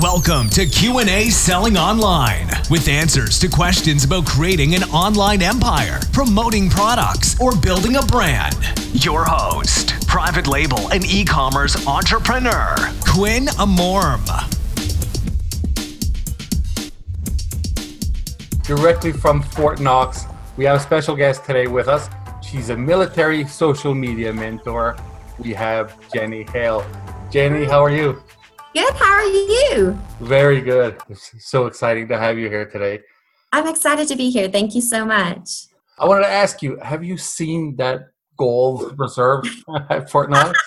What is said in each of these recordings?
Welcome to Q&A Selling Online with answers to questions about creating an online empire, promoting products, or building a brand. Your host, private label and e-commerce entrepreneur, Quinn Amorm. Directly from Fort Knox, we have a special guest today with us. She's a military social media mentor. We have Jenny Hale. Jenny, how are you? Good. How are you? Very good. It's so exciting to have you here today. I'm excited to be here. Thank you so much. I wanted to ask you have you seen that gold reserve at Fort Knox?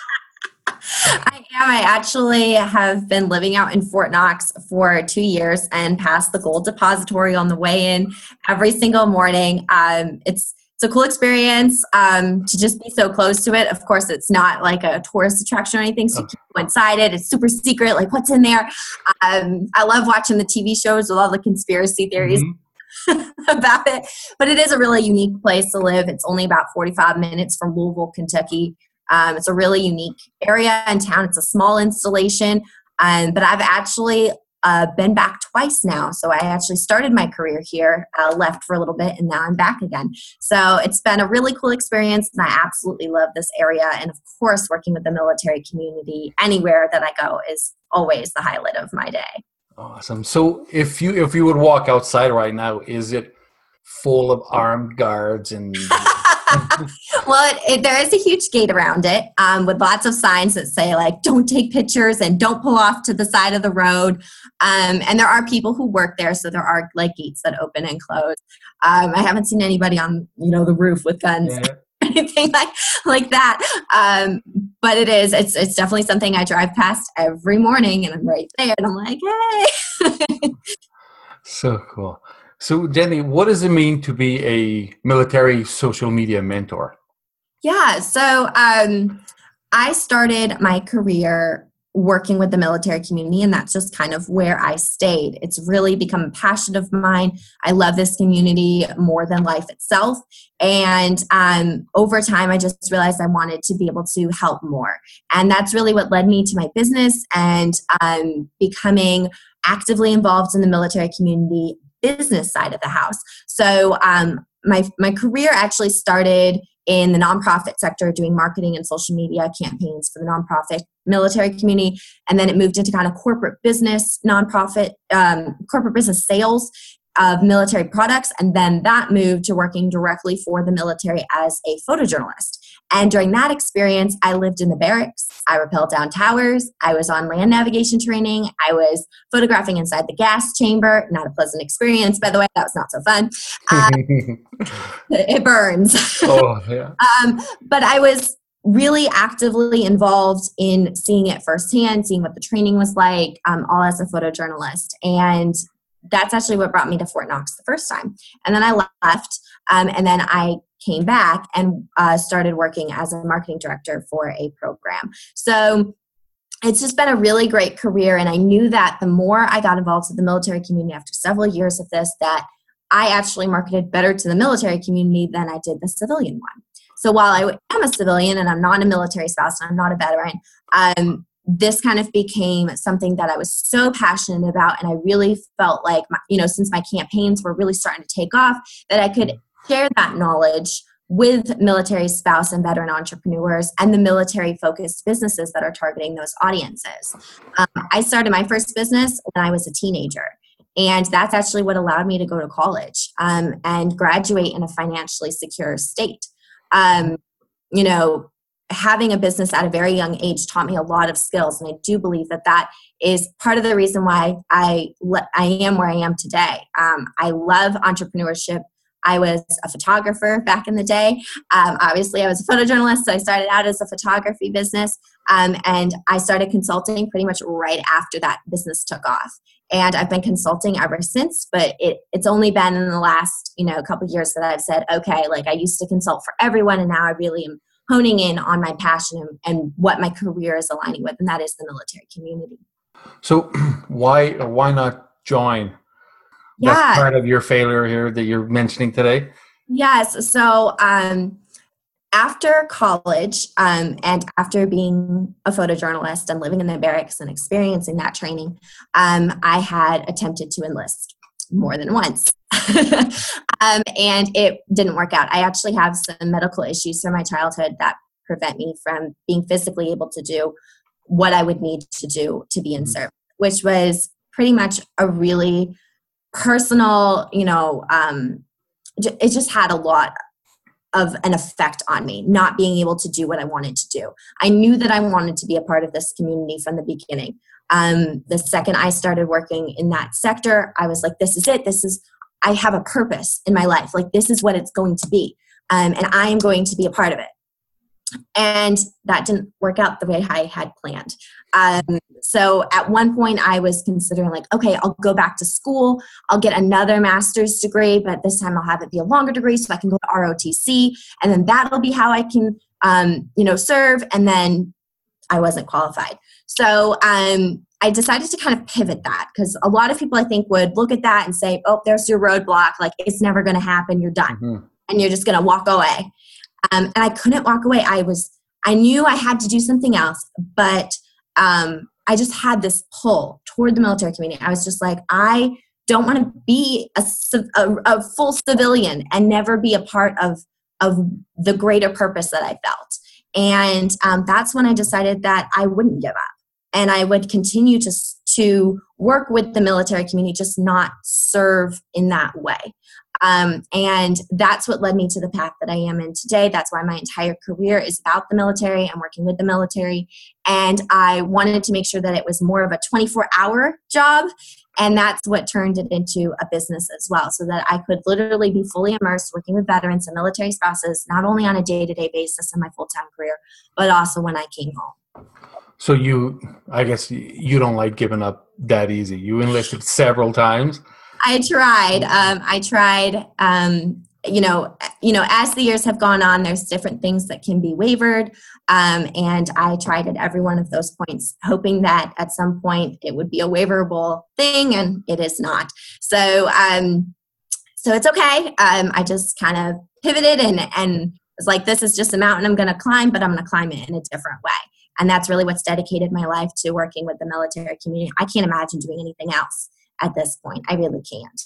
I am. I actually have been living out in Fort Knox for two years and passed the gold depository on the way in every single morning. Um, it's it's a cool experience um, to just be so close to it. Of course, it's not like a tourist attraction or anything, so you can go inside it. It's super secret, like what's in there. Um, I love watching the TV shows with all the conspiracy theories. Mm-hmm. about it, but it is a really unique place to live. It's only about 45 minutes from Louisville, Kentucky. Um, it's a really unique area and town. It's a small installation, um, but I've actually uh, been back twice now. So I actually started my career here, uh, left for a little bit, and now I'm back again. So it's been a really cool experience, and I absolutely love this area. And of course, working with the military community anywhere that I go is always the highlight of my day. Awesome. So if you if you would walk outside right now, is it full of armed guards and well, it, it, there is a huge gate around it um, with lots of signs that say like "Don't take pictures" and "Don't pull off to the side of the road." Um, and there are people who work there, so there are like gates that open and close. Um, I haven't seen anybody on you know the roof with guns. Yeah. anything like like that um, but it is it's it's definitely something i drive past every morning and i'm right there and i'm like hey so cool so, Jenny, what does it mean to be a military social media mentor? Yeah, so um, I started my career working with the military community, and that's just kind of where I stayed. It's really become a passion of mine. I love this community more than life itself. And um, over time, I just realized I wanted to be able to help more. And that's really what led me to my business and um, becoming actively involved in the military community business side of the house. So um, my my career actually started in the nonprofit sector doing marketing and social media campaigns for the nonprofit military community and then it moved into kind of corporate business nonprofit um, corporate business sales of military products and then that moved to working directly for the military as a photojournalist and during that experience, I lived in the barracks. I rappelled down towers. I was on land navigation training. I was photographing inside the gas chamber. Not a pleasant experience, by the way. That was not so fun. Um, it burns. Oh, yeah. um, but I was really actively involved in seeing it firsthand, seeing what the training was like, um, all as a photojournalist. And that's actually what brought me to Fort Knox the first time. And then I left, um, and then I came back and uh, started working as a marketing director for a program. So it's just been a really great career. And I knew that the more I got involved with the military community after several years of this, that I actually marketed better to the military community than I did the civilian one. So while I am a civilian and I'm not a military spouse and I'm not a veteran, um, this kind of became something that I was so passionate about. And I really felt like, my, you know, since my campaigns were really starting to take off, that I could share that knowledge with military spouse and veteran entrepreneurs and the military focused businesses that are targeting those audiences. Um, I started my first business when I was a teenager. And that's actually what allowed me to go to college um, and graduate in a financially secure state. Um, you know, having a business at a very young age taught me a lot of skills and i do believe that that is part of the reason why i i am where i am today um, i love entrepreneurship I was a photographer back in the day. Um, obviously, I was a photojournalist, so I started out as a photography business. Um, and I started consulting pretty much right after that business took off. And I've been consulting ever since, but it, it's only been in the last, you know, couple years that I've said, okay, like I used to consult for everyone, and now I really am honing in on my passion and, and what my career is aligning with, and that is the military community. So, why why not join yeah. that's part of your failure here that you're mentioning today? Yes. So um, after college um, and after being a photojournalist and living in the barracks and experiencing that training, um, I had attempted to enlist more than once. um, and it didn't work out. I actually have some medical issues from my childhood that prevent me from being physically able to do what I would need to do to be in mm-hmm. service, which was pretty much a really personal, you know, um, it just had a lot of an effect on me, not being able to do what I wanted to do. I knew that I wanted to be a part of this community from the beginning. Um, the second I started working in that sector, I was like, this is it. This is, I have a purpose in my life. Like, this is what it's going to be. Um, and I am going to be a part of it and that didn't work out the way I had planned. Um, so at one point, I was considering like, okay, I'll go back to school. I'll get another master's degree, but this time I'll have it be a longer degree, so I can go to ROTC, and then that'll be how I can, um, you know, serve. And then I wasn't qualified, so um, I decided to kind of pivot that because a lot of people I think would look at that and say, "Oh, there's your roadblock. Like it's never going to happen. You're done." Mm-hmm. And you're just going to walk away. Um, and I couldn't walk away. I was, I knew I had to do something else, but um, I just had this pull toward the military community. I was just like, I don't want to be a, a, a, full civilian and never be a part of of the greater purpose that I felt. And um, that's when I decided that I wouldn't give up and I would continue to to work with the military community, just not serve in that way. Um, and that's what led me to the path that I am in today. That's why my entire career is about the military and working with the military. And I wanted to make sure that it was more of a 24 hour job. And that's what turned it into a business as well, so that I could literally be fully immersed working with veterans and military spouses, not only on a day to day basis in my full time career, but also when I came home. So you, I guess you don't like giving up that easy. You enlisted several times. I tried. Um, I tried. Um, you know, you know, as the years have gone on, there's different things that can be wavered, um, and I tried at every one of those points, hoping that at some point it would be a waverable thing, and it is not. So, um, so it's okay. Um, I just kind of pivoted and and was like, this is just a mountain I'm going to climb, but I'm going to climb it in a different way. And that's really what's dedicated my life to working with the military community. I can't imagine doing anything else at this point. I really can't.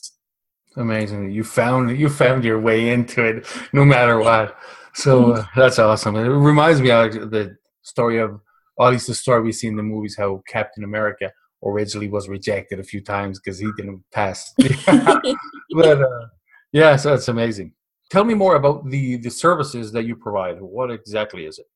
Amazing. You found you found your way into it no matter what. So uh, that's awesome. It reminds me of the story of at least the story we see in the movies how Captain America originally was rejected a few times because he didn't pass. but uh, yeah, so that's amazing. Tell me more about the the services that you provide. What exactly is it?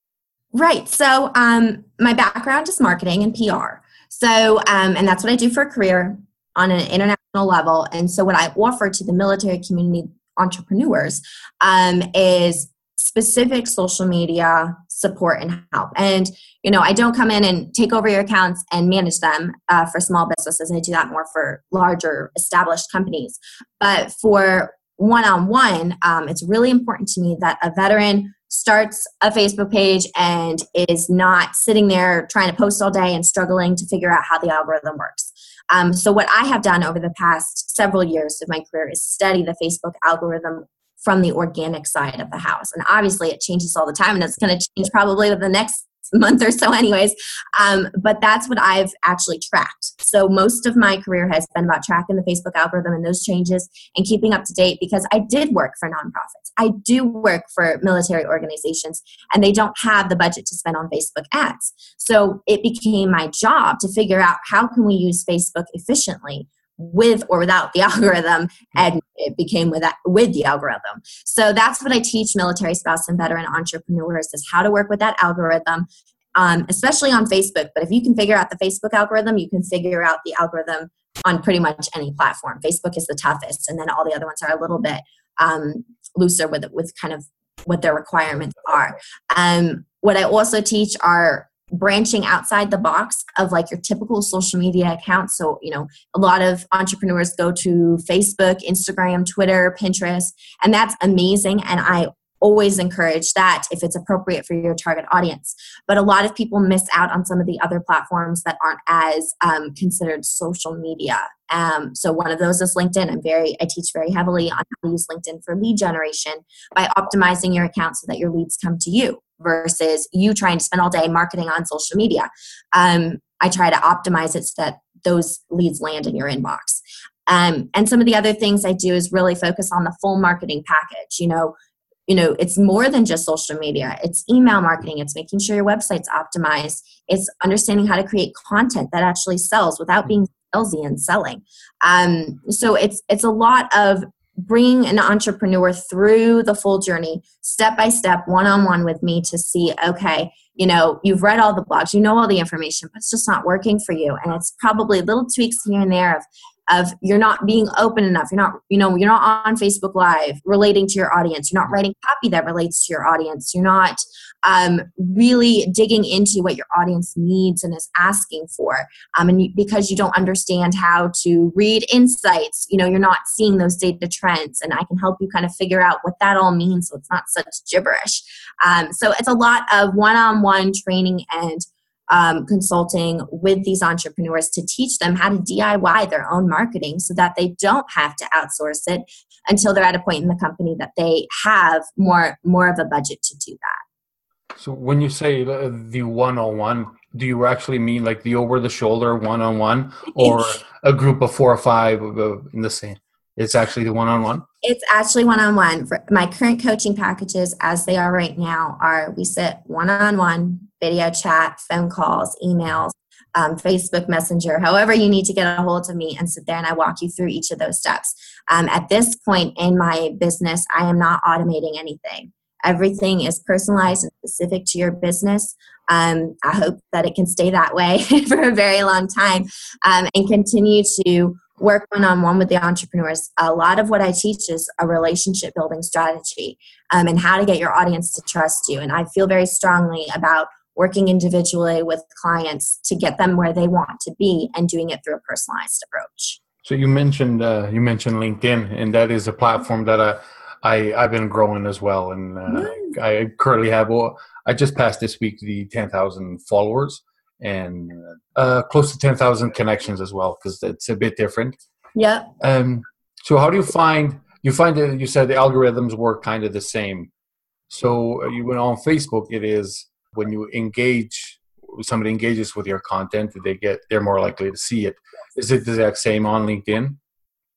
Right. So um, my background is marketing and PR. So um, and that's what I do for a career on an international level. And so, what I offer to the military community entrepreneurs um, is specific social media support and help. And you know, I don't come in and take over your accounts and manage them uh, for small businesses. I do that more for larger established companies. But for one-on-one, um, it's really important to me that a veteran starts a Facebook page and is not sitting there trying to post all day and struggling to figure out how the algorithm works. Um, so, what I have done over the past several years of my career is study the Facebook algorithm from the organic side of the house. And obviously, it changes all the time, and it's going to change probably the next month or so, anyways. Um, but that's what I've actually tracked. So most of my career has been about tracking the Facebook algorithm and those changes and keeping up to date because I did work for nonprofits. I do work for military organizations, and they don't have the budget to spend on Facebook ads. So it became my job to figure out how can we use Facebook efficiently with or without the algorithm and it became with that, with the algorithm. So that's what i teach military spouse and veteran entrepreneurs is how to work with that algorithm um, especially on facebook. But if you can figure out the facebook algorithm you can figure out the algorithm on pretty much any platform. Facebook is the toughest and then all the other ones are a little bit um, looser with with kind of what their requirements are. Um, what i also teach are branching outside the box of like your typical social media account. So, you know, a lot of entrepreneurs go to Facebook, Instagram, Twitter, Pinterest, and that's amazing. And I always encourage that if it's appropriate for your target audience. But a lot of people miss out on some of the other platforms that aren't as um, considered social media. Um, so one of those is LinkedIn. I'm very, I teach very heavily on how to use LinkedIn for lead generation by optimizing your account so that your leads come to you versus you trying to spend all day marketing on social media. Um, I try to optimize it so that those leads land in your inbox. Um, and some of the other things I do is really focus on the full marketing package. You know, you know, it's more than just social media. It's email marketing. It's making sure your website's optimized. It's understanding how to create content that actually sells without being salesy and selling. Um, so it's it's a lot of bringing an entrepreneur through the full journey, step by step, one on one with me to see, okay, you know, you've read all the blogs, you know all the information, but it's just not working for you. And it's probably little tweaks here and there of of you're not being open enough. You're not you know you're not on facebook live relating to your audience. You're not writing copy that relates to your audience. You're not um, really digging into what your audience needs and is asking for um, and you, because you don't understand how to read insights you know you're not seeing those data trends and i can help you kind of figure out what that all means so it's not such gibberish. Um, so it's a lot of one-on-one training and um, consulting with these entrepreneurs to teach them how to DIY their own marketing so that they don't have to outsource it until they're at a point in the company that they have more more of a budget to do that. So when you say the one-on-one, do you actually mean like the over-the-shoulder one-on-one, or a group of four or five in the same? It's actually the one-on-one. It's actually one-on-one. For my current coaching packages, as they are right now, are we sit one-on-one video chat, phone calls, emails, um, Facebook Messenger, however you need to get a hold of me and sit there and I walk you through each of those steps. Um, at this point in my business, I am not automating anything. Everything is personalized and specific to your business. Um, I hope that it can stay that way for a very long time um, and continue to work one on one with the entrepreneurs. A lot of what I teach is a relationship building strategy um, and how to get your audience to trust you. And I feel very strongly about working individually with clients to get them where they want to be and doing it through a personalized approach. So you mentioned uh, you mentioned LinkedIn, and that is a platform that I, I I've been growing as well, and uh, mm. I currently have. Well, I just passed this week the ten thousand followers and uh, close to ten thousand connections as well, because it's a bit different. Yeah. Um. So how do you find you find that you said the algorithms work kind of the same? So uh, you went on Facebook. It is when you engage somebody engages with your content they get they're more likely to see it. Is it the exact same on linkedin?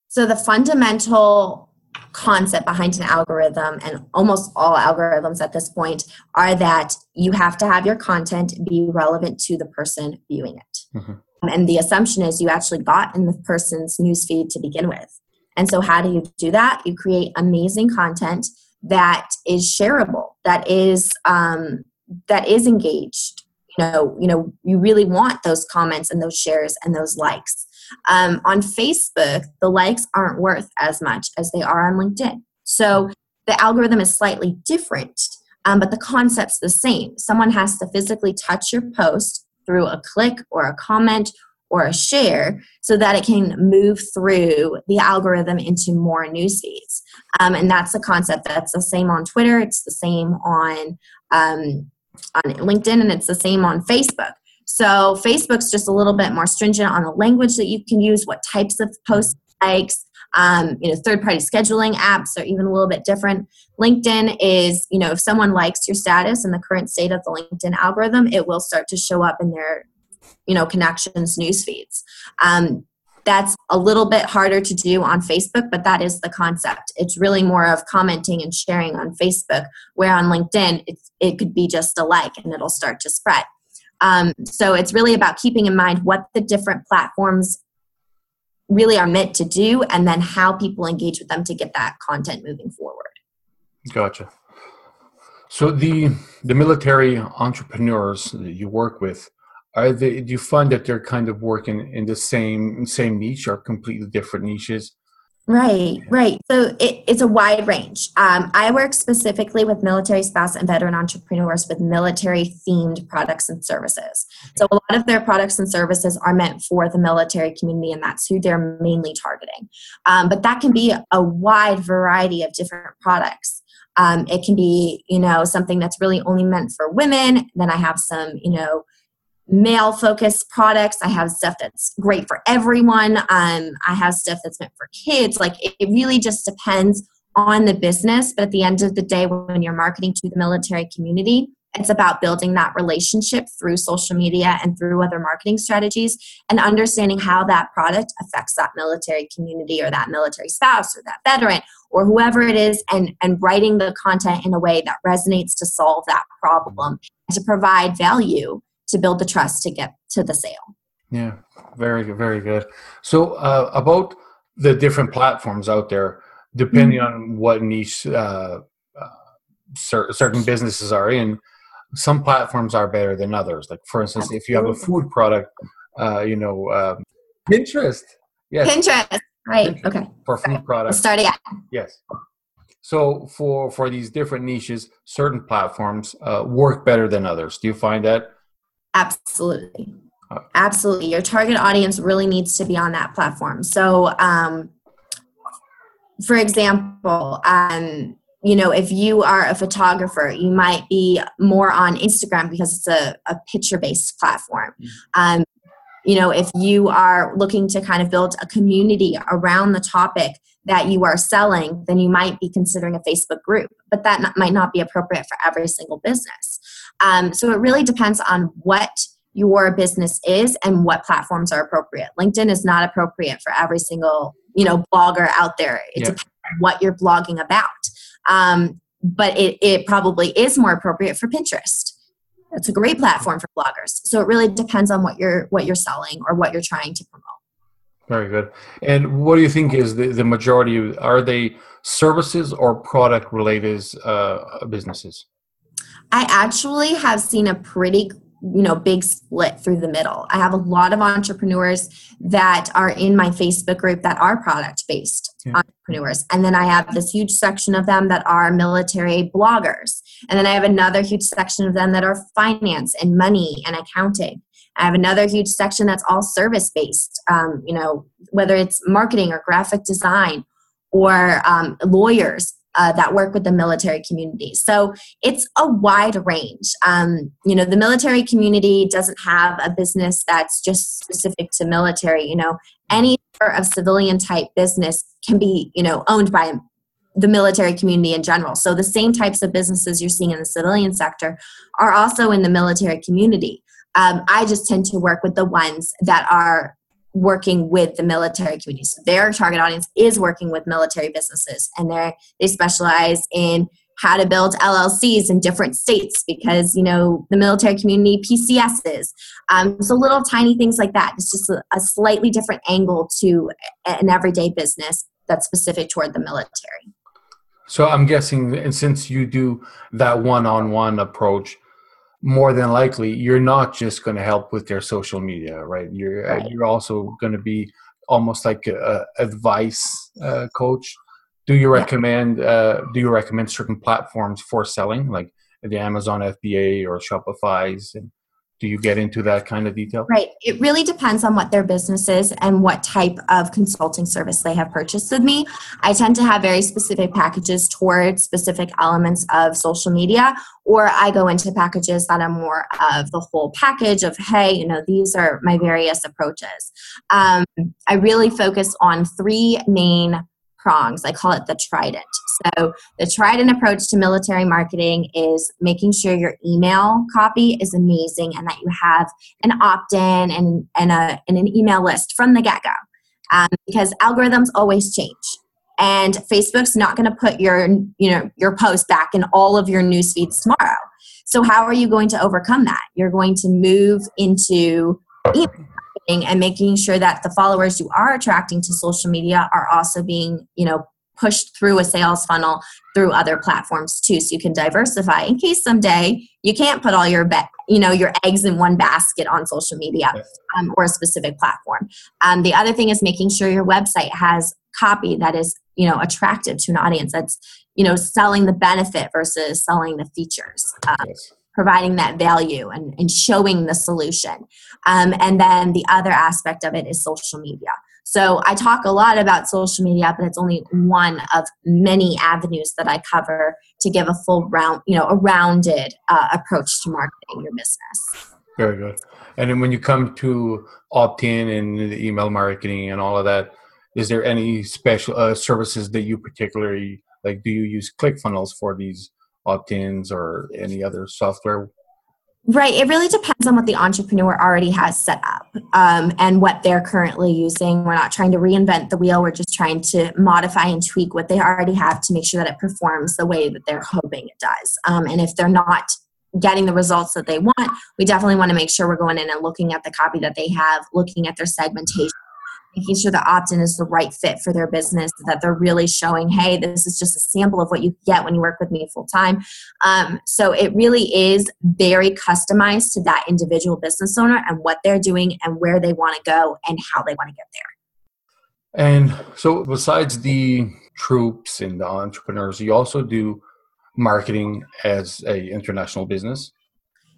So the fundamental concept behind an algorithm and almost all algorithms at this point are that you have to have your content be relevant to the person viewing it. Mm-hmm. and the assumption is you actually got in the person's newsfeed to begin with. And so how do you do that? You create amazing content that is shareable that is um, that is engaged you know you know you really want those comments and those shares and those likes. Um, on facebook the likes aren't worth as much as they are on linkedin. So the algorithm is slightly different um, but the concept's the same. Someone has to physically touch your post through a click or a comment or a share so that it can move through the algorithm into more news feeds. Um, and that's a concept that's the same on twitter. It's the same on um, on LinkedIn and it's the same on Facebook. So Facebook's just a little bit more stringent on the language that you can use, what types of post likes. Um, you know, third-party scheduling apps are even a little bit different. LinkedIn is, you know, if someone likes your status in the current state of the LinkedIn algorithm, it will start to show up in their, you know, connections news feeds. Um, that's a little bit harder to do on Facebook, but that is the concept. It's really more of commenting and sharing on Facebook, where on LinkedIn, it could be just a like and it'll start to spread. Um, so it's really about keeping in mind what the different platforms really are meant to do and then how people engage with them to get that content moving forward. Gotcha. So the the military entrepreneurs that you work with, are they do you find that they're kind of working in the same same niche or completely different niches? Right right. So it, it's a wide range. Um, i work specifically with military spouse and veteran entrepreneurs with military themed products and services. So a lot of their products and services are meant for the military community and that's who they're mainly targeting. Um, but that can be a wide variety of different products. Um, it can be, you know, something that's really only meant for women. Then I have some, you know, male focused products. I have stuff that's great for everyone. Um, I have stuff that's meant for kids. Like it, it really just depends on the business. But at the end of the day, when you're marketing to the military community, it's about building that relationship through social media and through other marketing strategies and understanding how that product affects that military community or that military spouse or that veteran or whoever it is and, and writing the content in a way that resonates to solve that problem and to provide value to build the trust to get to the sale. Yeah, very good, very good. So uh, about the different platforms out there, depending mm-hmm. on what niche uh, uh, certain businesses are in, some platforms are better than others. Like for instance, if you have a food product, uh, you know, um, Pinterest. Yes. Pinterest. Right. Pinterest okay. For food products. start again. Yes. So for for these different niches, certain platforms uh, work better than others. Do you find that? Absolutely. Absolutely. Your target audience really needs to be on that platform. So, um, for example, um, you know, if you are a photographer, you might be more on Instagram because it's a, a picture based platform. Mm. Um, you know, if you are looking to kind of build a community around the topic that you are selling, then you might be considering a Facebook group, but that not, might not be appropriate for every single business. Um, so it really depends on what your business is and what platforms are appropriate. LinkedIn is not appropriate for every single you know blogger out there. It depends on what you're blogging about. Um, but it, it probably is more appropriate for Pinterest. It's a great platform for bloggers. So it really depends on what you're what you're selling or what you're trying to promote. Very good. And what do you think is the, the majority? Are they services or product related uh, businesses? I actually have seen a pretty you know big split through the middle. I have a lot of entrepreneurs that are in my facebook group that are product based yeah. entrepreneurs. And then i have this huge section of them that are military bloggers. And then i have another huge section of them that are finance and money and accounting. I have another huge section that's all service based um, you know whether it's marketing or graphic design or um, lawyers uh, that work with the military community. So it's a wide range. Um, you know, the military community doesn't have a business that's just specific to military. You know, any sort of civilian type business can be, you know, owned by the military community in general. So the same types of businesses you're seeing in the civilian sector are also in the military community. Um, I just tend to work with the ones that are working with the military community. So their target audience is working with military businesses and they they specialize in how to build LLCs in different states because you know the military community PCSs. Um, so little tiny things like that. It's just a, a slightly different angle to an everyday business that's specific toward the military. So I'm guessing, and since you do that one-on-one approach, more than likely you're not just going to help with their social media right? You're uh, right. you're also going to be almost like a, a advice uh, coach. Do you recommend uh, do you recommend certain platforms for selling like the amazon fba or shopify's and do you get into that kind of detail? Right. It really depends on what their business is and what type of consulting service they have purchased with me. I tend to have very specific packages towards specific elements of social media, or I go into packages that are more of the whole package of, hey, you know, these are my various approaches. Um, I really focus on three main prongs. I call it the trident. So, the trident approach to military marketing is making sure your email copy is amazing and that you have an opt in and, and, a, and an email list from the get go. Um, because algorithms always change. And Facebook's not going to put your, you know, your post back in all of your news feeds tomorrow. So how are you going to overcome that? You're going to move into email and making sure that the followers you are attracting to social media are also being you know pushed through a sales funnel through other platforms too. So you can diversify in case someday you can't put all your bet you know your eggs in one basket on social media um, or a specific platform. Um, the other thing is making sure your website has copy that is you know attractive to an audience that's you know selling the benefit versus selling the features. Um, yes providing that value and, and showing the solution. Um, and then the other aspect of it is social media. So I talk a lot about social media, but it's only one of many avenues that I cover to give a full round, you know, a rounded uh, approach to marketing your business. Very good. And then when you come to opt-in and the email marketing and all of that, is there any special uh, services that you particularly like? Do you use ClickFunnels for these opt-ins or any other software Right. It really depends on what the entrepreneur already has set up um, and what they're currently using. We're not trying to reinvent the wheel. We're just trying to modify and tweak what they already have to make sure that it performs the way that they're hoping it does. Um, and if they're not getting the results that they want, we definitely want to make sure we're going in and looking at the copy that they have, looking at their segmentation, making sure the opt-in is the right fit for their business that they're really showing hey this is just a sample of what you get when you work with me full time um, so it really is very customized to that individual business owner and what they're doing and where they want to go and how they want to get there. And so besides the troops and the entrepreneurs you also do marketing as a international business?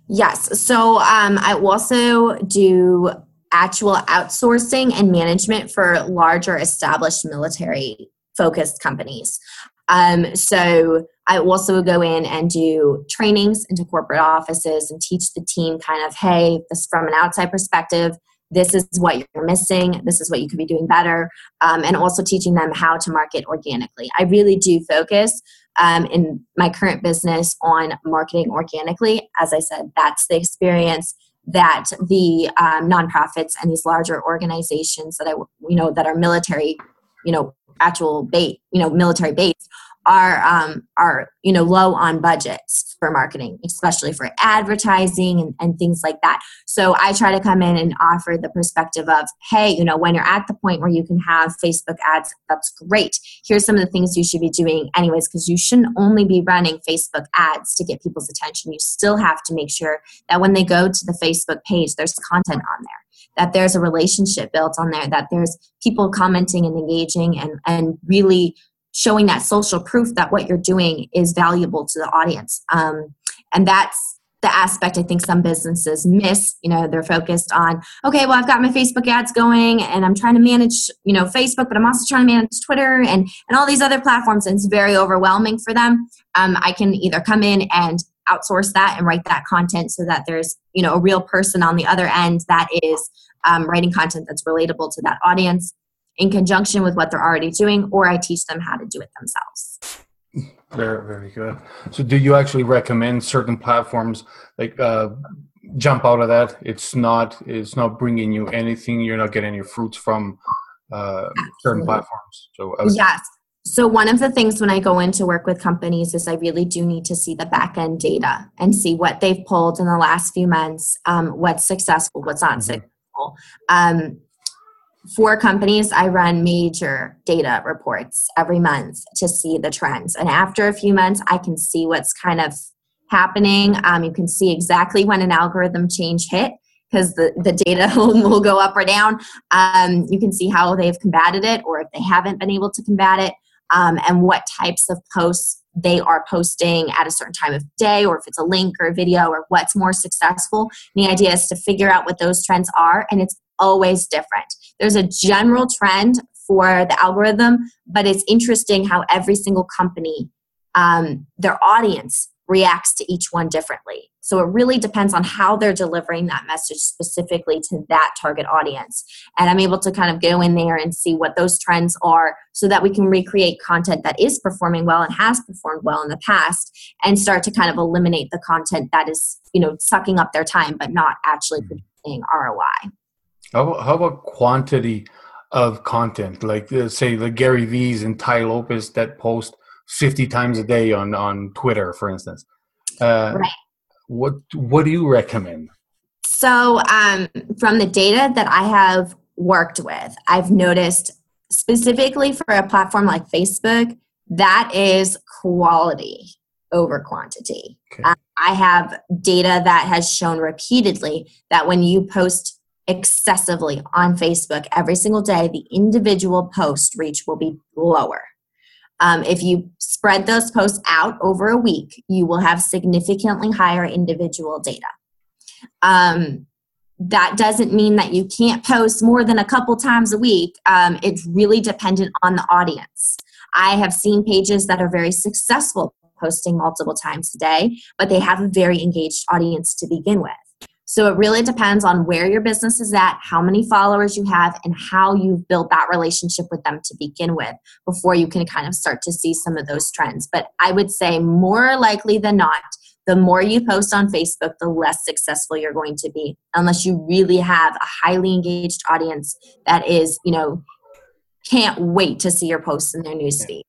Yes. So um, i also do actual outsourcing and management for larger established military focused companies. Um, so I also go in and do trainings into corporate offices and teach the team kind of, hey, this from an outside perspective, this is what you're missing, this is what you could be doing better, um, and also teaching them how to market organically. I really do focus um, in my current business on marketing organically. As I said, that's the experience that the um, nonprofits and these larger organizations that I you know that are military you know actual bait you know military based are um, are you know low on budgets for marketing, especially for advertising and, and things like that. So I try to come in and offer the perspective of, hey, you know, when you're at the point where you can have Facebook ads, that's great. Here's some of the things you should be doing anyways, because you shouldn't only be running Facebook ads to get people's attention. You still have to make sure that when they go to the Facebook page, there's content on there that there's a relationship built on there that there's people commenting and engaging and and really showing that social proof that what you're doing is valuable to the audience. Um, and that's the aspect I think some businesses miss. You know, they're focused on, okay, well, I've got my Facebook ads going and I'm trying to manage, you know, Facebook, but I'm also trying to manage Twitter and, and all these other platforms. And it's very overwhelming for them. Um, I can either come in and outsource that and write that content so that there's, you know, a real person on the other end that is um, writing content that's relatable to that audience in conjunction with what they're already doing, or I teach them how to do it themselves. Very, very good. So, do you actually recommend certain platforms like uh, jump out of that? It's not, it's not bringing you anything. You're not getting your fruits from uh, certain platforms. So, was- yes. So one of the things when I go in to work with companies is I really do need to see the back end data and see what they've pulled in the last few months, um, what's successful, what's not mm-hmm. successful. Um, for companies, I run major data reports every month to see the trends. And after a few months, I can see what's kind of happening. Um, you can see exactly when an algorithm change hit because the, the data will, go up or down. Um, you can see how they've combated it or if they haven't been able to combat it um, and what types of posts they are posting at a certain time of day or if it's a link or a video or what's more successful. And the idea is to figure out what those trends are and it's always different. There's a general trend for the algorithm, but it's interesting how every single company, um, their audience reacts to each one differently. So it really depends on how they're delivering that message specifically to that target audience. And I'm able to kind of go in there and see what those trends are so that we can recreate content that is performing well and has performed well in the past and start to kind of eliminate the content that is, you know, sucking up their time but not actually hmm. producing ROI. How about, how about quantity of content? Like uh, say the Gary V's and Tai Lopez that post 50 times a day on, on Twitter, for instance. Uh, right. What, what do you recommend? So um, from the data that I have worked with, I've noticed specifically for a platform like Facebook, that is quality over quantity. Okay. Um, I have data that has shown repeatedly that when you post excessively on Facebook every single day, the individual post reach will be lower. Um, if you spread those posts out over a week, you will have significantly higher individual data. Um, that doesn't mean that you can't post more than a couple times a week. Um, it's really dependent on the audience. I have seen pages that are very successful posting multiple times a day, but they have a very engaged audience to begin with. So it really depends on where your business is at, how many followers you have, and how you've built that relationship with them to begin with before you can kind of start to see some of those trends. But I would say more likely than not, the more you post on Facebook, the less successful you're going to be, unless you really have a highly engaged audience that is, you know, can't wait to see your posts in their newsfeed.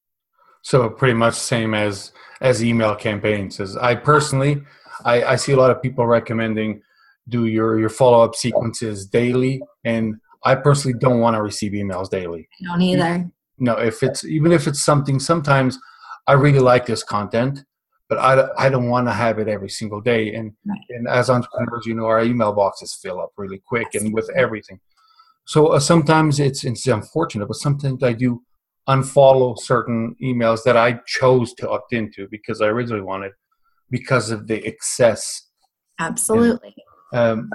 So pretty much same as as email campaigns. As I personally, I, I see a lot of people recommending do your your follow up sequences daily, and I personally don't want to receive emails daily. I don't either. No, if it's even if it's something, sometimes I really like this content, but I, I don't want to have it every single day. And Right. and as entrepreneurs, you know, our email boxes fill up really quick and with everything. So uh, sometimes it's it's unfortunate, but sometimes I do unfollow certain emails that I chose to opt into because I originally wanted because of the excess. Absolutely. Um,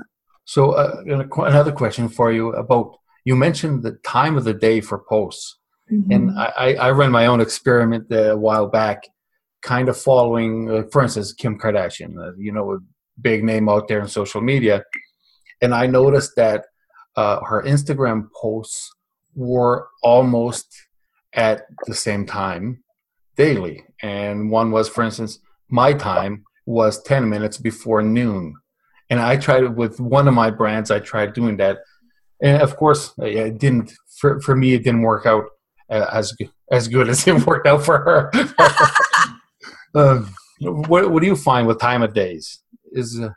so uh, and another question for you about you mentioned the time of the day for posts. And Mhm. I, I I ran my own experiment uh, a while back, kind of following, uh, for instance, Kim Kardashian, uh, you know, a big name out there in social media. And I noticed that uh, her Instagram posts were almost at the same time daily. And one was, for instance, my time was 10 minutes before noon. And I tried it with one of my brands, I tried doing that. And of course, it didn't, for, for me, it didn't work out uh, as as good as it worked out for her. um, what what do you find with time of days? Is uh,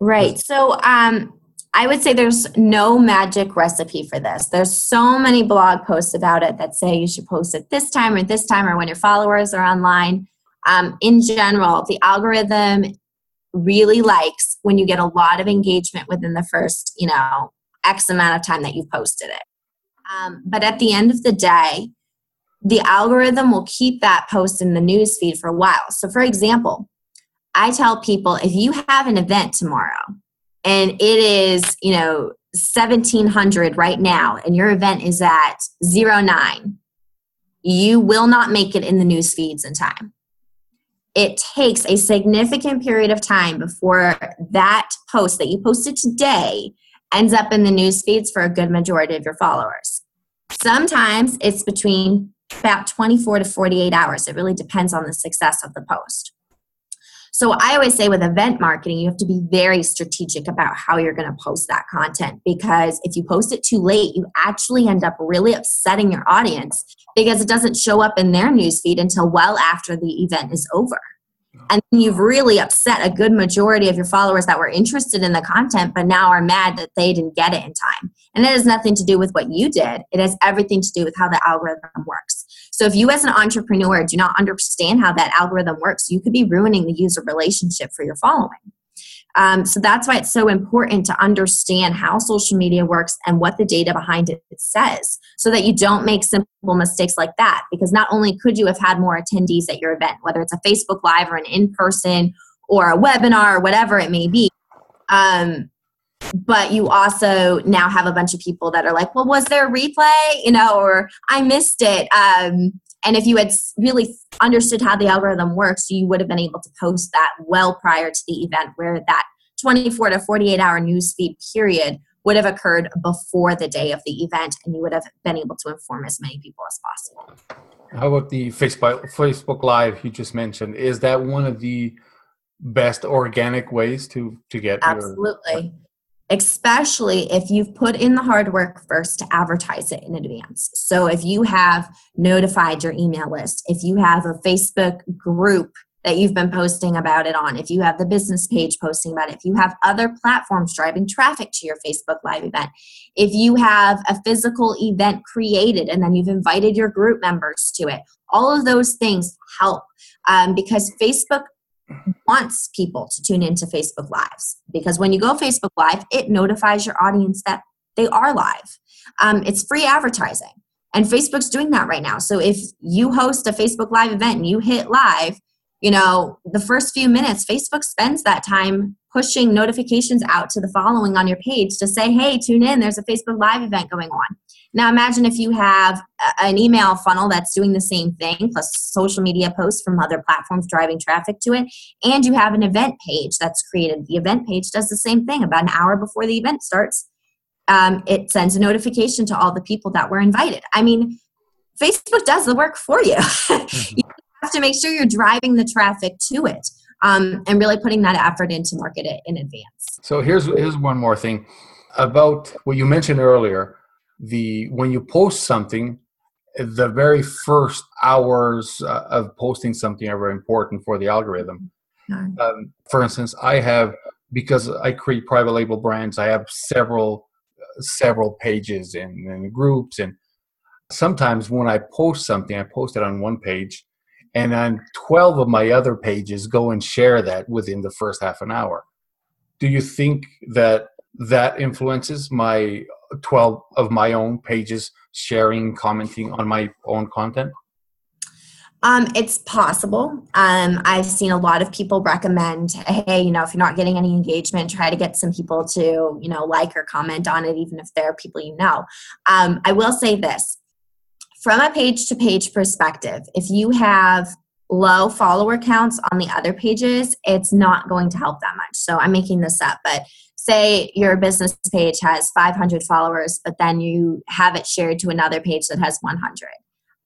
Right. So um, I would say there's no magic recipe for this. There's so many blog posts about it that say you should post at this time or this time or when your followers are online. Um, in general, the algorithm really likes when you get a lot of engagement within the first, you know, X amount of time that you've posted it. Um, but at the end of the day, the algorithm will keep that post in the news feed for a while. So, for example, I tell people if you have an event tomorrow and it is, you know, 1700 right now and your event is at 09, you will not make it in the news feeds in time. It takes a significant period of time before that post that you posted today ends up in the news feeds for a good majority of your followers. Sometimes it's between about 24 to 48 hours. It really depends on the success of the post. So I always say with event marketing, you have to be very strategic about how you're going to post that content because if you post it too late, you actually end up really upsetting your audience because it doesn't show up in their newsfeed until well after the event is over. And you've really upset a good majority of your followers that were interested in the content, but now are mad that they didn't get it in time. And it has nothing to do with what you did, it has everything to do with how the algorithm works. So if you, as an entrepreneur, do not understand how that algorithm works, you could be ruining the user relationship for your following. Um, so that's why it's so important to understand how social media works and what the data behind it says so that you don't make simple mistakes like that. Because not only could you have had more attendees at your event, whether it's a Facebook Live or an in person or a webinar or whatever it may be, um, but you also now have a bunch of people that are like, well, was there a replay? You know, or I missed it. Um, and if you had really understood how the algorithm works, you would have been able to post that well prior to the event, where that 24 to 48 hour newsfeed period would have occurred before the day of the event, and you would have been able to inform as many people as possible. how about the Facebook Facebook Live you just mentioned? Is that one of the best organic ways to to get your Absolutely. Especially if you've put in the hard work first to advertise it in advance. So, if you have notified your email list, if you have a Facebook group that you've been posting about it on, if you have the business page posting about it, if you have other platforms driving traffic to your Facebook Live event, if you have a physical event created and then you've invited your group members to it, all of those things help um, because Facebook wants people to tune into Facebook Lives because when you go Facebook Live, it notifies your audience that they are live. Um, it's free advertising, and Facebook's doing that right now. So if you host a Facebook Live event and you hit live, you know, the first few minutes, Facebook spends that time pushing notifications out to the following on your page to say, hey, tune in, there's a Facebook Live event going on. Now, imagine if you have an email funnel that's doing the same thing, plus social media posts from other platforms driving traffic to it, and you have an event page that's created. The event page does the same thing. About an hour before the event starts, um, it sends a notification to all the people that were invited. I mean, Facebook does the work for you. Mm-hmm. you have to make sure you're driving the traffic to it um, and really putting that effort in to market it in advance. So here's here's one more thing about what you mentioned earlier. The when you post something, the very first hours uh, of posting something are very important for the algorithm. Um, for instance, I have because I create private label brands. I have several several pages and, and groups and sometimes when I post something, I post it on one page, and then 12 of my other pages go and share that within the first half an hour. Do you think that that influences my 12 of my own pages sharing, commenting on my own content? Um, it's possible. Um, I've seen a lot of people recommend, hey, you know, if you're not getting any engagement, try to get some people to, you know, like or comment on it, even if they're people you know. Um, I will say this from a page to page perspective, if you have low follower counts on the other pages, it's not going to help that much. So I'm making this up, but say your business page has 500 followers, but then you have it shared to another page that has 100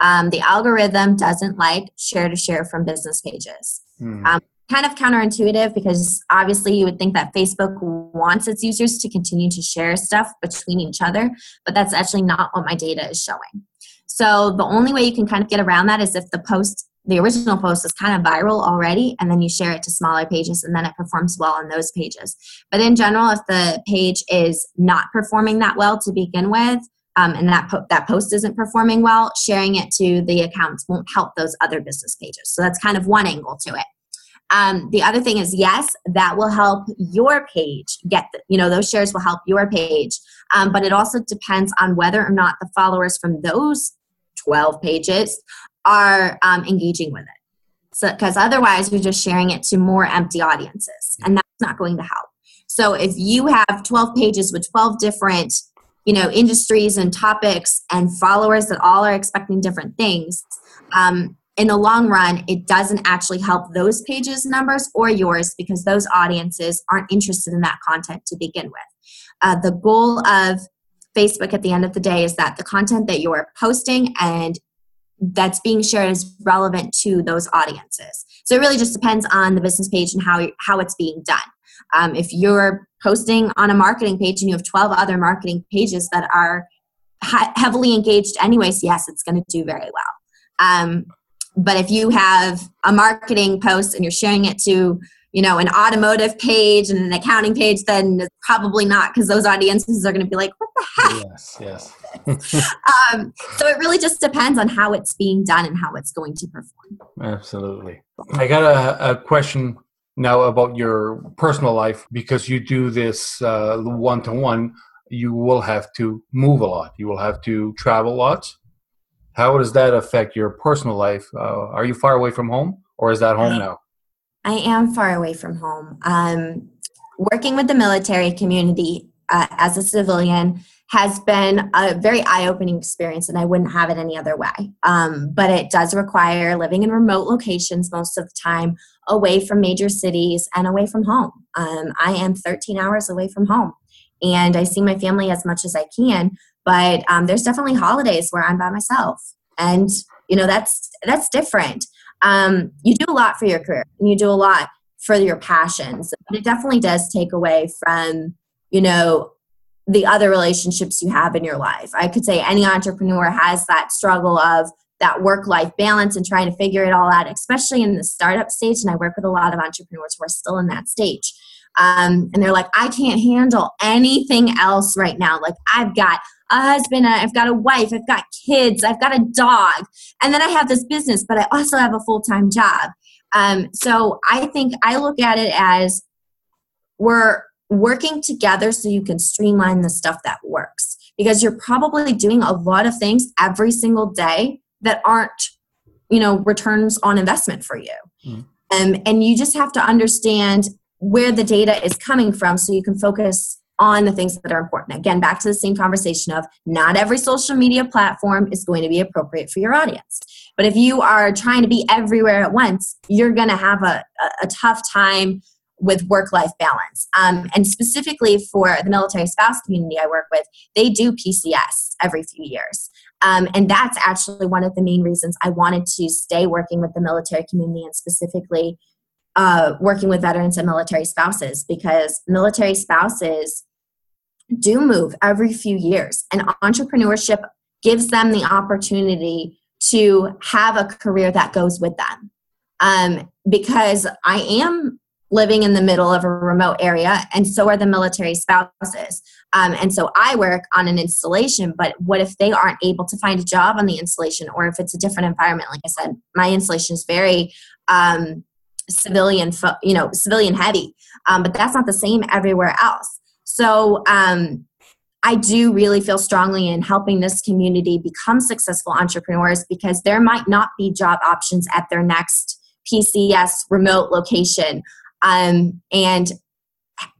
um, the algorithm doesn't like share to share from business pages. Hmm. Um, kind of counterintuitive because obviously you would think that Facebook wants its users to continue to share stuff between each other, but that's actually not what my data is showing. So the only way you can kind of get around that is if the post, the original post is kind of viral already, and then you share it to smaller pages and then it performs well on those pages. But in general, if the page is not performing that well to begin with, um, and that po- that post isn't performing well, sharing it to the accounts won't help those other business pages. So that's kind of one angle to it. Um, the other thing is, yes, that will help your page get, the, you know, those shares will help your page. Um, but it also depends on whether or not the followers from those 12 pages are um, engaging with it. So, because otherwise you're just sharing it to more empty audiences, and that's not going to help. So, if you have 12 pages with 12 different you know industries and topics and followers that all are expecting different things um, in the long run it doesn't actually help those pages numbers or yours because those audiences aren't interested in that content to begin with uh, the goal of facebook at the end of the day is that the content that you're posting and that's being shared is relevant to those audiences. So it really just depends on the business page and how how it's being done. Um, if you're posting on a marketing page and you have 12 other marketing pages that are heavily engaged anyways yes it's going to do very well. Um, but if you have a marketing post and you're sharing it to you know an automotive page and an accounting page then it's probably not because those audiences are going to be like what the heck yes yes um, so it really just depends on how it's being done and how it's going to perform absolutely i got a, a question now, about your personal life, because you do this one to one, you will have to move a lot. You will have to travel a lot. How does that affect your personal life? Uh, are you far away from home, or is that home now? I am far away from home. Um, working with the military community uh, as a civilian has been a very eye-opening experience and i wouldn't have it any other way. Um, but it does require living in remote locations most of the time away from major cities and away from home. Um, i am 13 hours away from home and i see my family as much as i can but um, there's definitely holidays where i'm by myself. And you know that's that's different um, you do a lot for your career and you do a lot for your passions but it definitely does take away from you know the other relationships you have in your life. I could say any entrepreneur has that struggle of that work life balance and trying to figure it all out, especially in the startup stage. And I work with a lot of entrepreneurs who are still in that stage. Um, and they're like, I can't handle anything else right now. Like, I've got a husband, I've got a wife, I've got kids, I've got a dog, and then I have this business, but I also have a full time job. Um, so I think I look at it as we're working together so you can streamline the stuff that works because you're probably doing a lot of things every single day that aren't you know returns on investment for you mm. Um, and you just have to understand where the data is coming from so you can focus on the things that are important. Again, back to the same conversation of not every social media platform is going to be appropriate for your audience. But if you are trying to be everywhere at once, you're going to have a, a, tough time with work life balance. Um, and specifically for the military spouse community I work with, they do PCS every few years. Um, and that's actually one of the main reasons I wanted to stay working with the military community and specifically uh, working with veterans and military spouses because military spouses do move every few years, and entrepreneurship gives them the opportunity to have a career that goes with them. Um, because I am living in the middle of a remote area, and so are the military spouses. Um, and so I work on an installation, but what if they aren't able to find a job on the installation, or if it's a different environment? Like I said, my installation is very um, civilian, you know, civilian heavy, um, but that's not the same everywhere else. So um, I do really feel strongly in helping this community become successful entrepreneurs because there might not be job options at their next PCS remote location. Um, and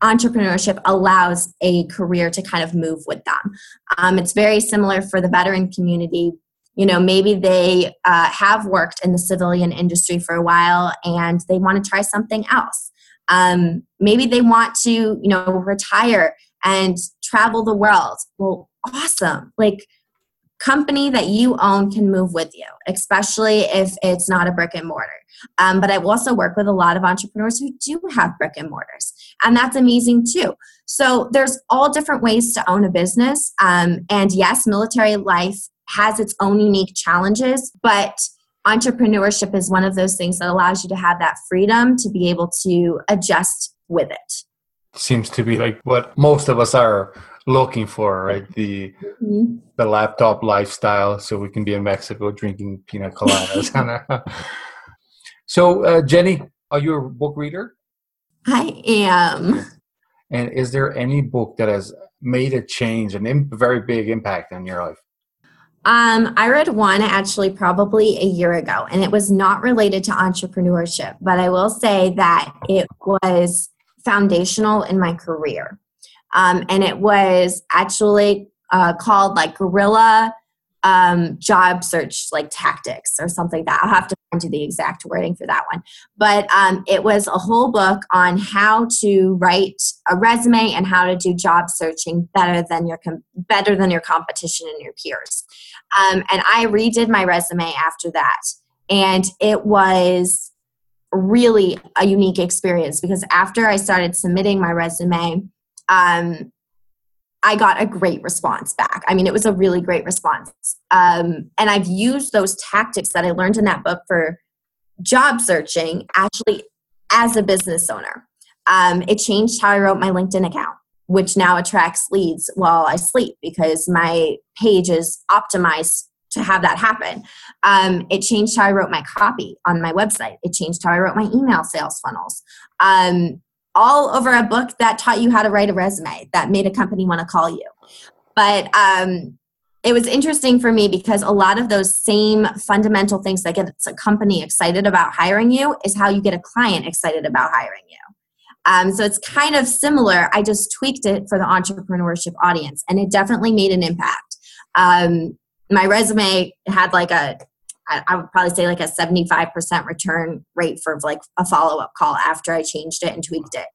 entrepreneurship allows a career to kind of move with them. Um, it's very similar for the veteran community. You know, maybe they uh, have worked in the civilian industry for a while and they want to try something else. Um, maybe they want to, you know, retire and travel the world. Well, awesome. Like, company that you own can move with you, especially if it's not a brick and mortar. Um, but I also work with a lot of entrepreneurs who do have brick and mortars, and that's amazing too. So there's all different ways to own a business. Um, and yes, military life has its own unique challenges, but entrepreneurship is one of those things that allows you to have that freedom to be able to adjust with it. Seems to be like what most of us are looking for right? The mm-hmm. the laptop lifestyle so we can be in mexico drinking pina coladas. So uh, jenny are you a book reader? I am. And is there any book that has made a change an Im- very big impact on your life um, I read one actually probably a year ago, and it was not related to entrepreneurship, but I will say that it was foundational in my career. Um, and it was actually uh, called like guerrilla um, job search like tactics or something like that. I'll have to find you the exact wording for that one. But um, it was a whole book on how to write a resume and how to do job searching better than your com- better than your competition and your peers. Um, and I redid my resume after that, and it was really a unique experience because after I started submitting my resume, um, I got a great response back. I mean, it was a really great response. Um, and I've used those tactics that I learned in that book for job searching actually as a business owner. Um, it changed how I wrote my LinkedIn account, which now attracts leads while I sleep because my page is optimized to have that happen. Um, it changed how I wrote my copy on my website. It changed how I wrote my email sales funnels. Um, all over a book that taught you how to write a resume that made a company want to call you. But um, it was interesting for me because a lot of those same fundamental things that get a company excited about hiring you is how you get a client excited about hiring you. Um, so it's kind of similar. I just tweaked it for the entrepreneurship audience, and it definitely made an impact. Um, my resume had like a I would probably say like a 75% return rate for like a follow up call after I changed it and tweaked it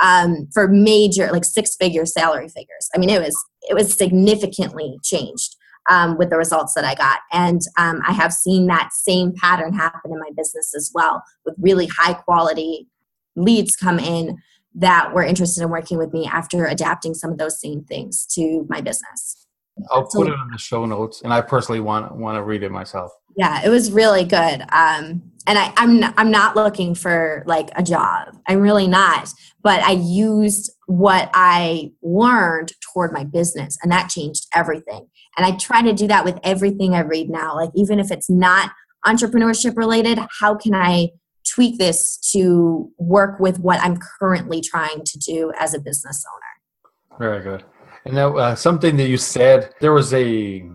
um, for major like six figure salary figures. I mean, it was it was significantly changed um, with the results that I got, and um, I have seen that same pattern happen in my business as well with really high quality leads come in that were interested in working with me after adapting some of those same things to my business. I'll put it on the show notes, and I personally want want to read it myself. Yeah, it was really good. Um, and I, I'm I'm not looking for like a job. I'm really not. But I used what I learned toward my business, and that changed everything. And I try to do that with everything I read now. Like even if it's not entrepreneurship related, how can I tweak this to work with what I'm currently trying to do as a business owner? Very good. And now, uh, something that you said, there was a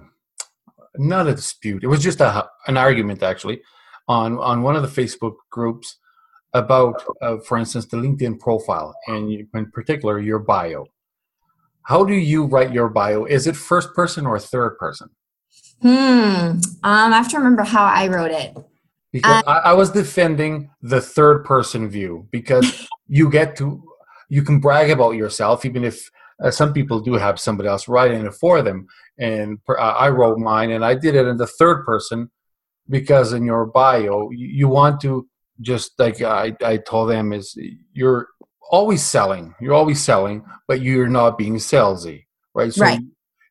not a dispute. It was just a an argument actually on on one of the Facebook groups. about, uh, for instance, the LinkedIn profile and you, in particular your bio. How do you write your bio? Is it first person or third person? Hmm. Um, I have to remember how I wrote it. Because uh, I, I was defending the third person view because you get to you can brag about yourself even if uh, some people do have somebody else writing it for them. And uh, i wrote mine and i did it in the third person because in your bio you, you want to just like I, I told them is you're always selling you're always selling but you're not being salesy right? So right.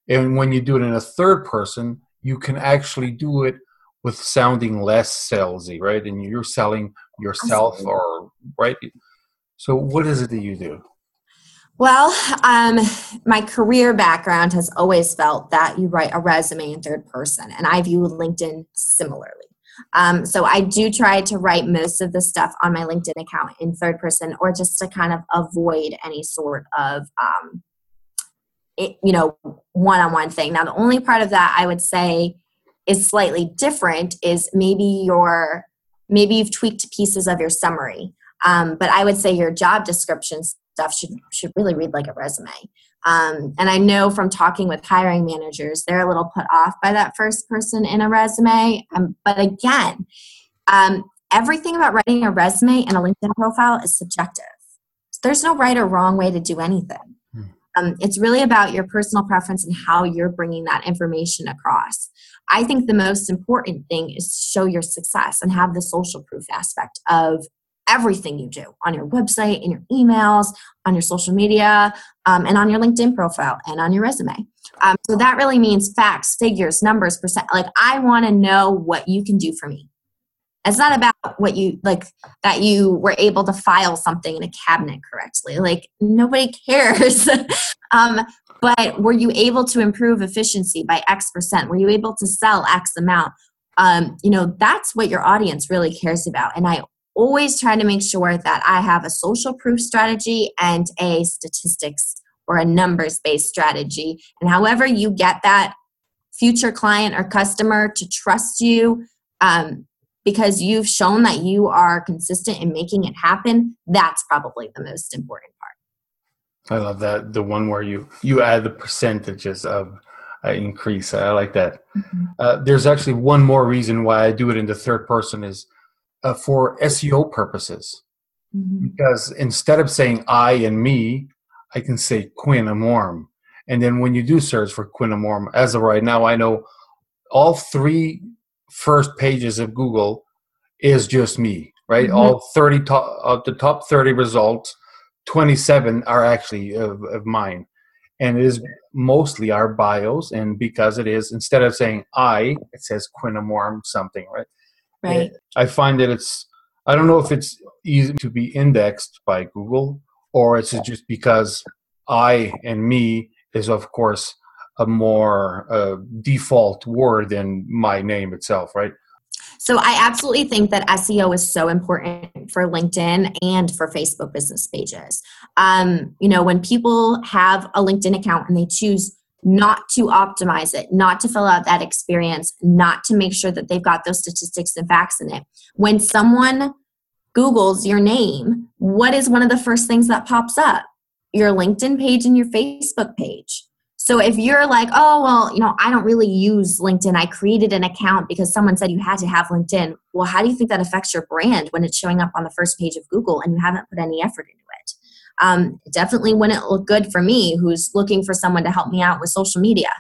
and when you do it in a third person you can actually do it with sounding less salesy right? And you're selling yourself or right? So what is it that you do well, um, my career background has always felt that you write a resume in third person, and I view LinkedIn similarly. Um, so I do try to write most of the stuff on my LinkedIn account in third person, or just to kind of avoid any sort of, um, it, you know, one-on-one thing. Now, the only part of that I would say is slightly different is maybe your maybe you've tweaked pieces of your summary. Um, but I would say your job descriptions stuff should should really read like a resume. Um, and I know from talking with hiring managers, they're a little put off by that first person in a resume. Um, but again, um, everything about writing a resume and a LinkedIn profile is subjective. So there's no right or wrong way to do anything. Hmm. Um, it's really about your personal preference and how you're bringing that information across. I think the most important thing is to show your success and have the social proof aspect of everything you do on your website, in your emails, on your social media, um, and on your LinkedIn profile and on your resume. Um, so that really means facts, figures, numbers, percent. Like, I want to know what you can do for me. It's not about what you like that you were able to file something in a cabinet correctly. Like, nobody cares. um, but were you able to improve efficiency by X percent? Were you able to sell X amount? Um, you know, that's what your audience really cares about. And I always try to make sure that I have a social proof strategy and a statistics or a numbers based strategy. And however you get that future client or customer to trust you um, because you've shown that you are consistent in making it happen, that's probably the most important part. I love that. The one where you you add the percentages of uh, increase. I like that. Mm-hmm. Uh, there's actually one more reason why I do it in the third person is uh, for SEO purposes. Mm-hmm. Because instead of saying I and me, I can say Quinn Amorm. And then when you do search for Quinn Amorm, as of right now, I know all three first pages of Google is just me, right? Mm-hmm. All 30 top, of the top 30 results, 27 are actually of, of mine. And it is mostly our bios. And because it is, instead of saying I, it says Quinn Amorm something, right? Right. I find that it's, I don't know if it's easy to be indexed by Google or it's just because I and me is, of course, a more uh, default word than my name itself, right? So I absolutely think that SEO is so important for LinkedIn and for Facebook business pages. Um, you know, when people have a LinkedIn account and they choose not to optimize it, not to fill out that experience, not to make sure that they've got those statistics and facts in it. When someone Googles your name, what is one of the first things that pops up? Your LinkedIn page and your Facebook page. So if you're like, oh, well, you know, I don't really use LinkedIn. I created an account because someone said you had to have LinkedIn. Well, how do you think that affects your brand when it's showing up on the first page of Google and you haven't put any effort into it? Um, definitely wouldn't look good for me who's looking for someone to help me out with social media.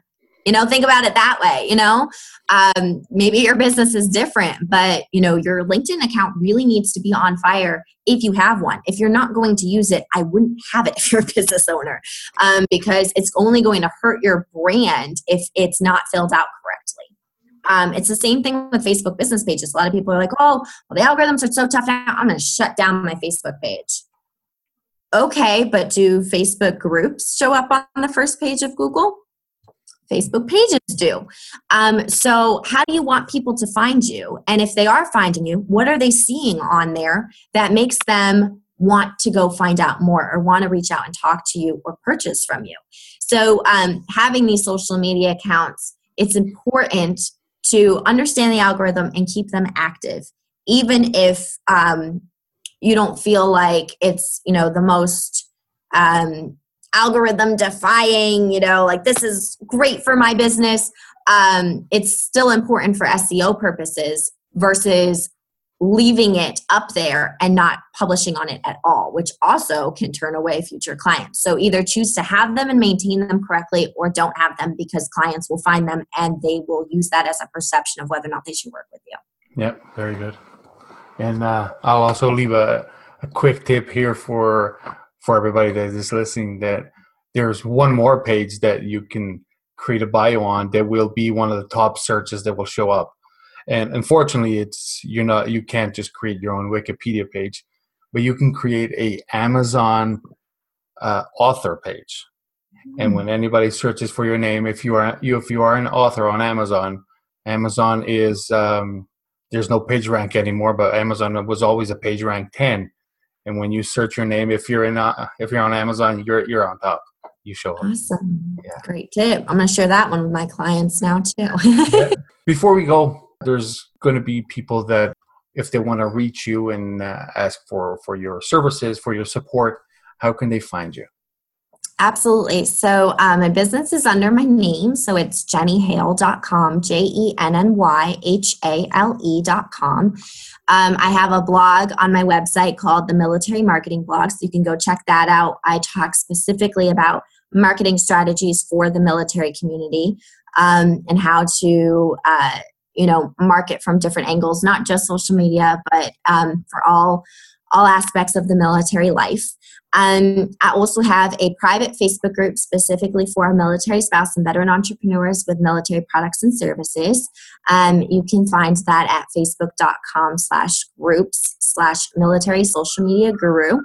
You know think about it that way you know? Um, maybe your business is different but you know your linkedin account really needs to be on fire if you have one. If you're not going to use it i wouldn't have it if you're a business owner um, because it's only going to hurt your brand if it's not filled out correctly. Um, it's the same thing with facebook business pages. A lot of people are like oh well the algorithms are so tough now i'm going to shut down my facebook page Okay, but do Facebook groups show up on the first page of Google? Facebook pages do. Um, so, how do you want people to find you? And if they are finding you, what are they seeing on there that makes them want to go find out more or want to reach out and talk to you or purchase from you? So, um, having these social media accounts, it's important to understand the algorithm and keep them active, even if um, you don't feel like it's you know the most um, algorithm defying you know like this is great for my business um, it's still important for seo purposes versus leaving it up there and not publishing on it at all, which also can turn away future clients. So either choose to have them and maintain them correctly or don't have them because clients will find them and they will use that as a perception of whether or not they should work with you. Yep, very good. And uh, I'll also leave a, a quick tip here for for everybody that is listening that there's one more page that you can create a bio on that will be one of the top searches that will show up. And unfortunately it's you're not you can't just create your own wikipedia page but you can create a amazon uh, author page. And when anybody searches for your name if you are you if you are an author on amazon amazon is um, there's no page rank anymore but amazon was always a page rank 10 and when you search your name if you're in uh, if you're on amazon you're you're on top. You show up. Awesome. Yeah. great tip. I'm going to share that one with my clients now too. Before we go there's going to be people that if they want to reach you and uh, ask for for your services for your support how can they find you Absolutely. So um, my business is under my name. So it's jennyhale.com, J E N N Y H A L E.com. Um, I have a blog on my website called the Military Marketing Blog. So you can go check that out. I talk specifically about marketing strategies for the military community um, and how to uh, you know market from different angles not just social media but um, for all all aspects of the military life. Um, i also have a private facebook group specifically for military spouse and veteran entrepreneurs with military products and services. Um, you can find that at facebook.com slash groups slash military social media guru.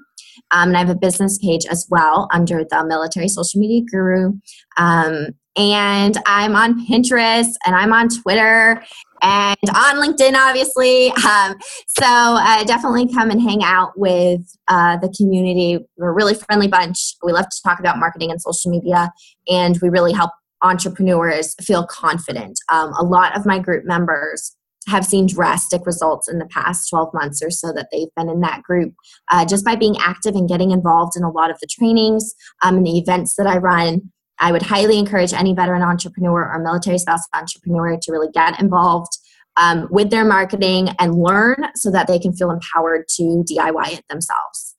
Um, and I have a business page as well under the Military Social Media Guru. Um, and I'm on Pinterest and I'm on Twitter and on LinkedIn, obviously. Um, so uh, definitely come and hang out with uh, the community. We're a really friendly bunch. We love to talk about marketing and social media, and we really help entrepreneurs feel confident. Um, a lot of my group members have seen drastic results in the past 12 months or so that they've been in that group uh, just by being active and getting involved in a lot of the trainings um, and the events that I run. I would highly encourage any veteran entrepreneur or military spouse entrepreneur to really get involved um, with their marketing and learn so that they can feel empowered to DIY it themselves.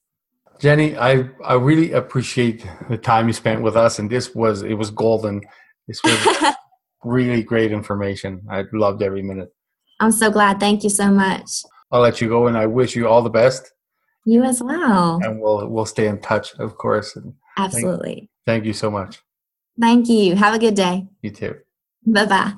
Jenny, I, I really appreciate the time you spent with us, and this was it was golden. This was really great information. I loved every minute. I'm so glad. Thank you so much. I'll let you go, and I wish you all the best. You as well. And we'll we'll stay in touch, of course. Absolutely. Thank, thank you so much. Thank you. Have a good day. You too. Bye bye.